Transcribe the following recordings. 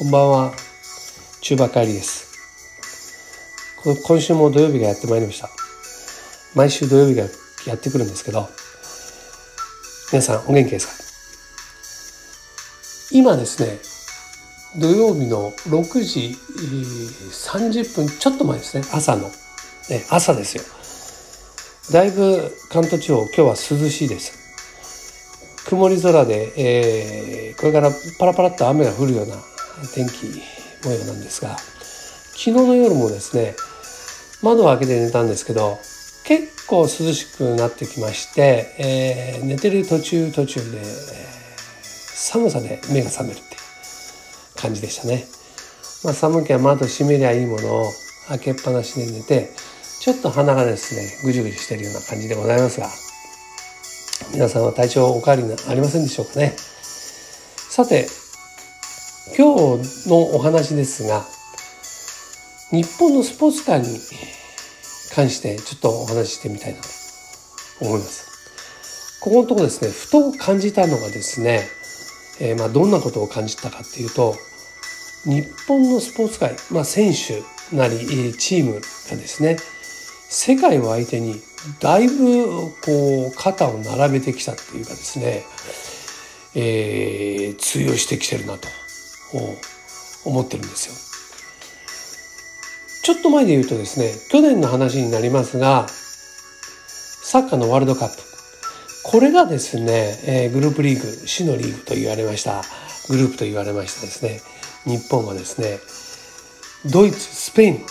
こんばんは。中馬帰りです。今週も土曜日がやってまいりました。毎週土曜日がやってくるんですけど、皆さんお元気ですか？今ですね、土曜日の6時30分ちょっと前ですね、朝の。ね、朝ですよ。だいぶ関東地方、今日は涼しいです。曇り空で、えー、これからパラパラっと雨が降るような天気模様なんですが昨日の夜もですね窓を開けて寝たんですけど結構涼しくなってきまして、えー、寝てる途中途中で、えー、寒さで目が覚めるっていう感じでしたね。まあ、寒きゃ窓閉めりゃいいものを開けっぱなしで寝てちょっと鼻がですねぐじゅぐじゅしてるような感じでございますが皆さんは体調お変わりありませんでしょうかね。さて今日のお話ですが日本のスポーツ界に関してちょっとお話ししてみたいなと思います。ここのところですねふと感じたのがですね、えー、まあどんなことを感じたかっていうと日本のスポーツ界、まあ、選手なりチームがですね世界を相手にだいぶこう肩を並べてきたっていうかですね、えー、通用してきてるなと思ってるんですよ。ちょっと前で言うとですね去年の話になりますがサッカーのワールドカップ。これがですね、えー、グループリーグ死のリーグと言われました。グループと言われましたですね日本はですねドイツスペイン。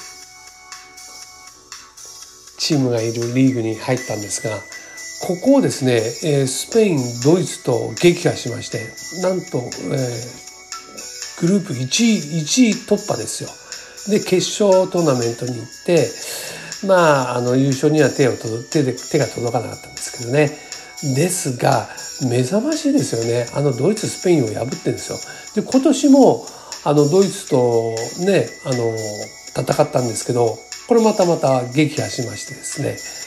チームがいるリーグに入ったんですがここをですね、えー、スペインドイツと撃破しましてなんと、えー、グループ1位1位突破ですよ。で決勝トーナメントに行ってまああの優勝には手を手で手が届かなかったんですけどねですが目覚ましいですよねあのドイツスペインを破ってるんですよ。で今年もあのドイツとねあの戦ったんですけどこれまたまた撃破しましてですね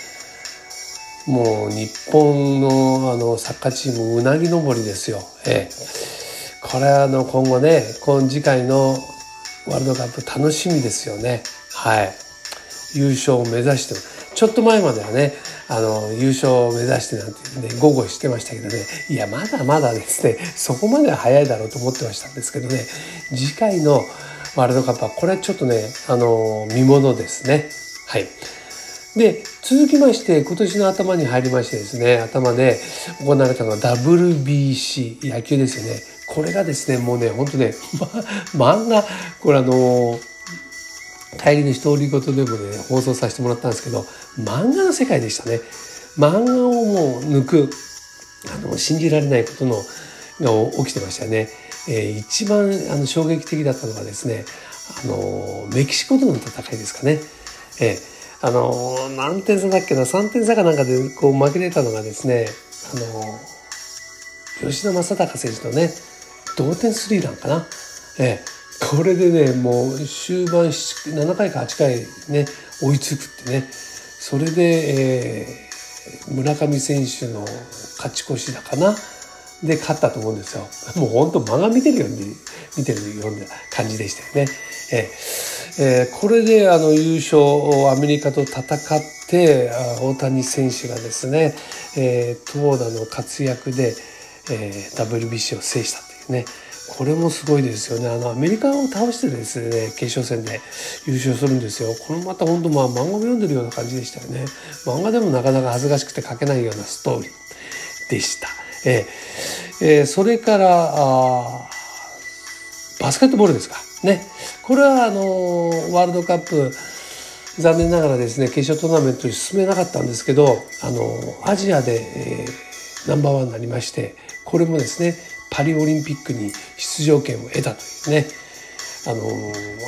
もう日本のあのサッカーチームうなぎ登りですよ。ええ、これはあの今後ね今次回のワールドカップ楽しみですよね。はい。優勝を目指してちょっと前まではねあの優勝を目指してなんてね豪語してましたけどねいやまだまだですねそこまでは早いだろうと思ってましたんですけどね次回のワールドカップはこれはちょっとねあの見ものですね。はい。で続きまして今年の頭に入りましてですね頭で行われたのは WBC 野球ですよねこれがですねもうね本当ね、ま、漫画これあの帰りの独り言でもね放送させてもらったんですけど漫画の世界でしたね。漫画をもう抜くあの信じられないことのが起きてましたね、えー、一番あの衝撃的だったのがですねあのメキシコとの戦いですかね、えーあの何点差だっけな3点差かなんかでこう負けてたのがですねあの吉田正尚選手のね同点スリーランかな、ええ、これでねもう終盤7回か8回ね追いつくってね。それで、えー、村上選手の勝ち越しだかな。で勝ったと思うんですよ。もう本当間が見てるように見てるような感じでしたよね。ええ。ー、これであの優勝をアメリカと戦って大谷選手がですね、えー、投打の活躍で、えー、WBC を制したねこれもすごいですよね。あのアメリカを倒してですね決勝戦で優勝するんですよ。これまた本当まあ漫画も読んでるような感じでしたよね。漫画でもなかなか恥ずかしくて書けないようなストーリーでした。えーえー、それからあバスケットボールですか。ね。これはあのワールドカップ残念ながらですね決勝トーナメントに進めなかったんですけどあのアジアで、えー、ナンバーワンになりましてこれもですねパリオリンピックに出場権を得たというね。あの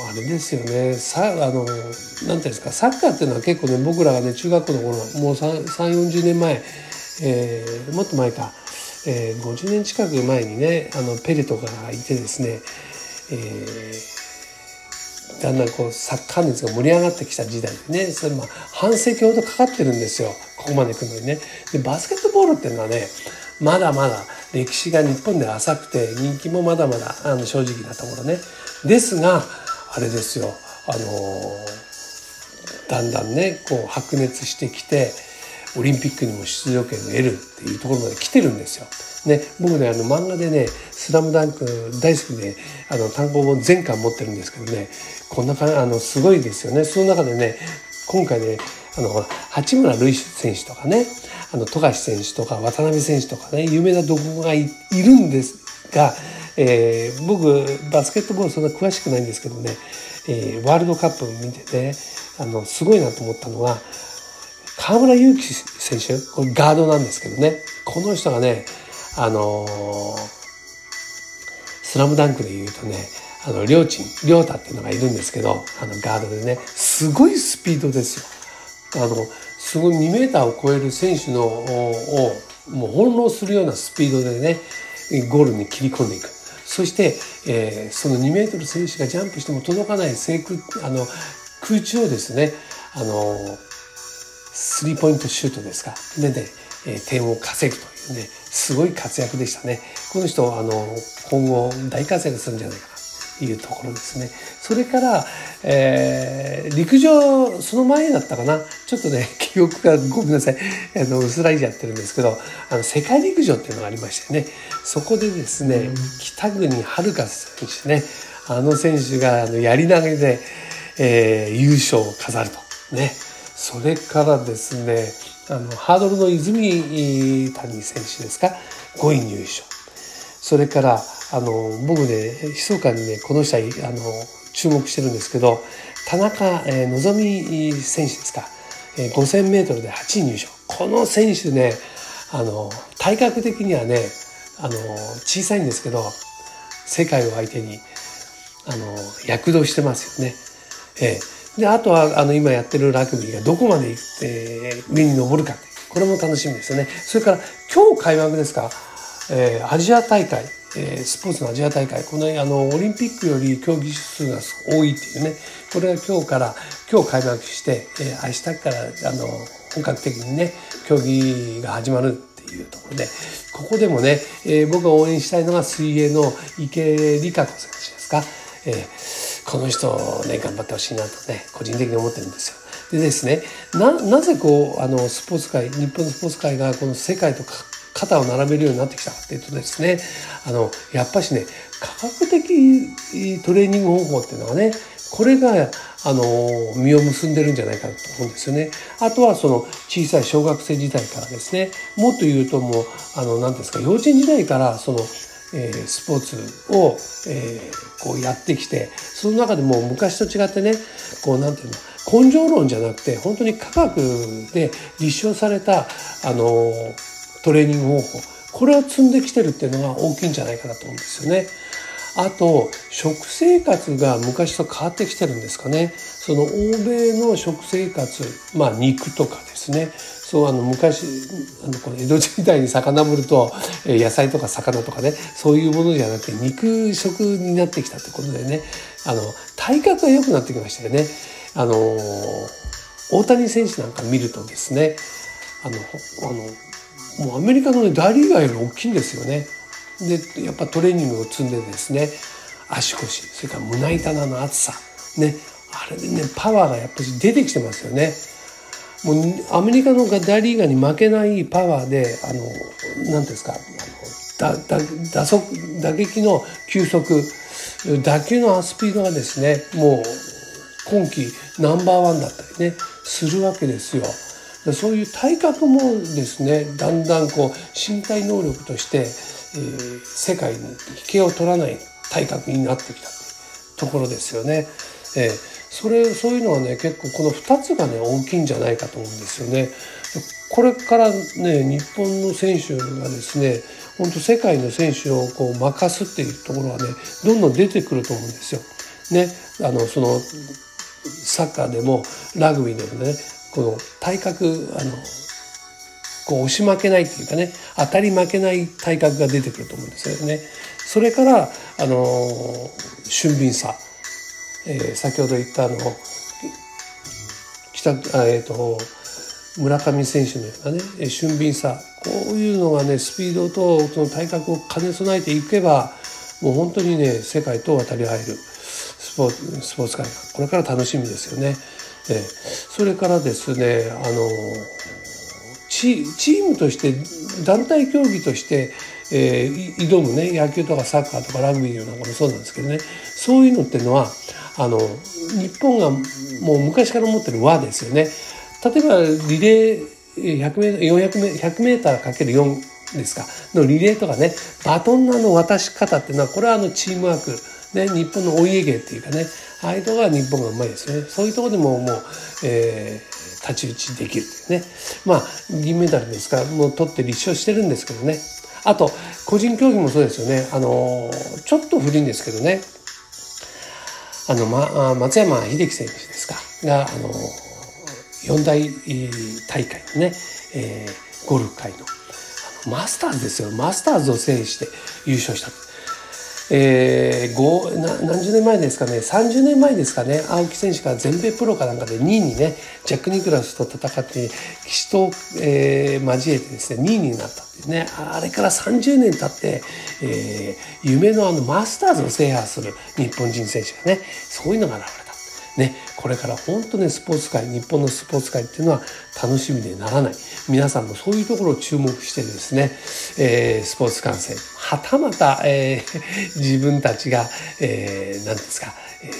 あれですよね。さあのなんていうんですか。サッカーっていうのは結構ね僕らがね中学校の頃もう3 4 0年前、えー、もっと前か。えー、50年近く前にねあのペレとかがいてですね、えー、だんだんこうサッカー熱が盛り上がってきた時代でね。それまあ半世紀ほどかかってるんですよ。ここまで来るのにね。でバスケットボールっていうのはねまだまだ歴史が日本で浅くて人気もまだまだあの正直なところね。ですがあれですよ。あのだんだんねこう白熱してきてオリンピックにも出場権を得るっていうところまで来てるんですよ。ね、僕ねあの漫画でね「スラムダンク大好きであの単行本全巻持ってるんですけどねこんな感じあのすごいですよね。その中でね今回ねあの八村塁選手とかねあの富樫選手とか渡辺選手とかね有名などこがいるんですが、えー、僕バスケットボールそんな詳しくないんですけどね、えー、ワールドカップ見ててあのすごいなと思ったのは河村勇輝選手これガードなんですけどねこの人がねあのー、スラムダンクで言うとね、あの、りょうちん、りょうたっていうのがいるんですけど、あの、ガードでね、すごいスピードですよ。あの、すごい2メーターを超える選手の、を、もう翻弄するようなスピードでね、ゴールに切り込んでいく。そして、えー、その2メートル選手がジャンプしても届かない空あの空中をですね、あの、スリーポイントシュートですか。でね、えー、点を稼ぐというね、すごい活躍でしたね。この人、あの、今後大活躍するんじゃないかな。というところですね。それから、えー、陸上、その前だったかな。ちょっとね、記憶がごめんなさい。あの、薄らいじゃってるんですけど、あの、世界陸上っていうのがありましてね。そこでですね、北国遥選手ね。あの選手が、あの、やり投げで、えー、優勝を飾ると。ね。それからですね、あのハードルの泉谷選手ですか5位入賞それからあの僕ね密かにねこの人はあの注目してるんですけど田中、えー、希選手ですか、えー、5000m で8位入賞この選手ねあの体格的にはねあの小さいんですけど世界を相手にあの躍動してますよね。えーで、あとは、あの、今やってるラグビーがどこまで行って、上に登るか。これも楽しみですよね。それから、今日開幕ですか、えー、アジア大会、えー、スポーツのアジア大会、この、あの、オリンピックより競技数が多いっていうね、これが今日から、今日開幕して、えー、明日から、あの、本格的にね、競技が始まるっていうところで、ここでもね、えー、僕が応援したいのが水泳の池江璃花子選手ですか。えーこの人ね頑張ってほしいなとね個人的に思ってるんですよ。でですねななぜこうあのスポーツ界日本のスポーツ界がこの世界と肩を並べるようになってきたかっていうとですねあのやっぱしね科学的トレーニング方法っていうのはねこれがあの実を結んでるんじゃないかと思うんですよね。あとはその小さい小学生時代からですねもっと言うともうあの何ですか幼稚園時代からそのえー、スポーツを、えー、こうやってきてその中でも昔と違ってねこうなんていうの根性論じゃなくて本当に科学で立証されたあのトレーニング方法これを積んできてるっていうのが大きいんじゃないかなと思うんですよね。あと食生活が昔と変わってきてるんですかね。その欧米の食生活まあ肉とかですねそうあの昔あのこの江戸時代に遡ると野菜とか魚とかねそういうものじゃなくて肉食になってきたってことでねあの体格が良くなってきましたよね。あの大谷選手なんか見るとですねあのあのもうアメリカの、ね、大リーガーより大きいんですよね。でやっぱトレーニングを積んでですね足腰それから胸板の厚さねあれでねパワーがやっぱり出てきてますよね。もうアメリカの大リーガーに負けないパワーであの何ですかあのだだ打速打撃の球速打球のスピードがですねもう今季ナンバーワンだったりねするわけですよ。そういう体格もですねだんだんこう身体能力として、えー、世界に引けを取らない体格になってきたところですよね。えーそれそういうのはね結構この2つがね大きいんじゃないかと思うんですよね。これからね日本の選手がですね本当世界の選手をこう任すっていうところはねどんどん出てくると思うんですよ。ね、あのそのサッカーでもラグビーでもねこの体格あのこう押し負けないっていうかね当たり負けない体格が出てくると思うんですよね。それからあの俊敏さえー、先ほど言ったあの北あ、えーと、村上選手のようなね俊敏さこういうのがねスピードとその体格を兼ね備えていけばもう本当にね世界と渡り合えるスポーツスポーツ界がこれから楽しみですよね。えそれからですねあのチチームとして団体競技として、えー、挑むね野球とかサッカーとかラグビーなんかもそうなんですけどね。そういうのっていうのはあの日本がもう昔から持ってる輪ですよね。例えばリレー100メーター、400メーターかける4ですか、のリレーとかね、バトンの渡し方っていうのは、これはあのチームワーク、ね、日本のお家芸っていうかね、ああいうとこが日本がうまいですよね。そういうとこでももう、えー、太刀打ちできるっていうね。まあ、銀メダルですから、もう取って立証してるんですけどね。あと、個人競技もそうですよね。あの、ちょっと古いんですけどね。あの、ま、松山英樹選手ですか。が、あの、四大大会のね、えー、ゴルフ界のマスターズですよマスターズを制して優勝したえー、な何十年前ですかね30年前ですかね青木選手が全米プロかなんかで2位にねジャック・ニクラスと戦って騎士と、えー、交えてですね2位になったっていうねあれから30年経って、えー、夢のあのマスターズを制覇する日本人選手がねそういうのが現れた。ね、これから本当ね、スポーツ界、日本のスポーツ界っていうのは楽しみでならない。皆さんもそういうところを注目してですね、えー、スポーツ観戦、はたまた、えー、自分たちが、えー、何ですか、えー、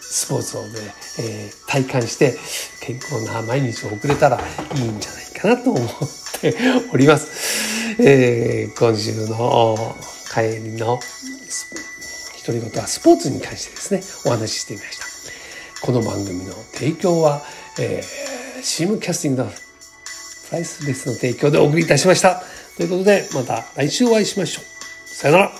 スポーツをね、えー、体感して健康な毎日を送れたらいいんじゃないかなと思っております。えー、今週の帰りの独り言はスポーツに関してですね、お話ししてみました。この番組の提供は、えー、シームキャスティングのプライスレスの提供でお送りいたしました。ということで、また来週お会いしましょう。さよなら。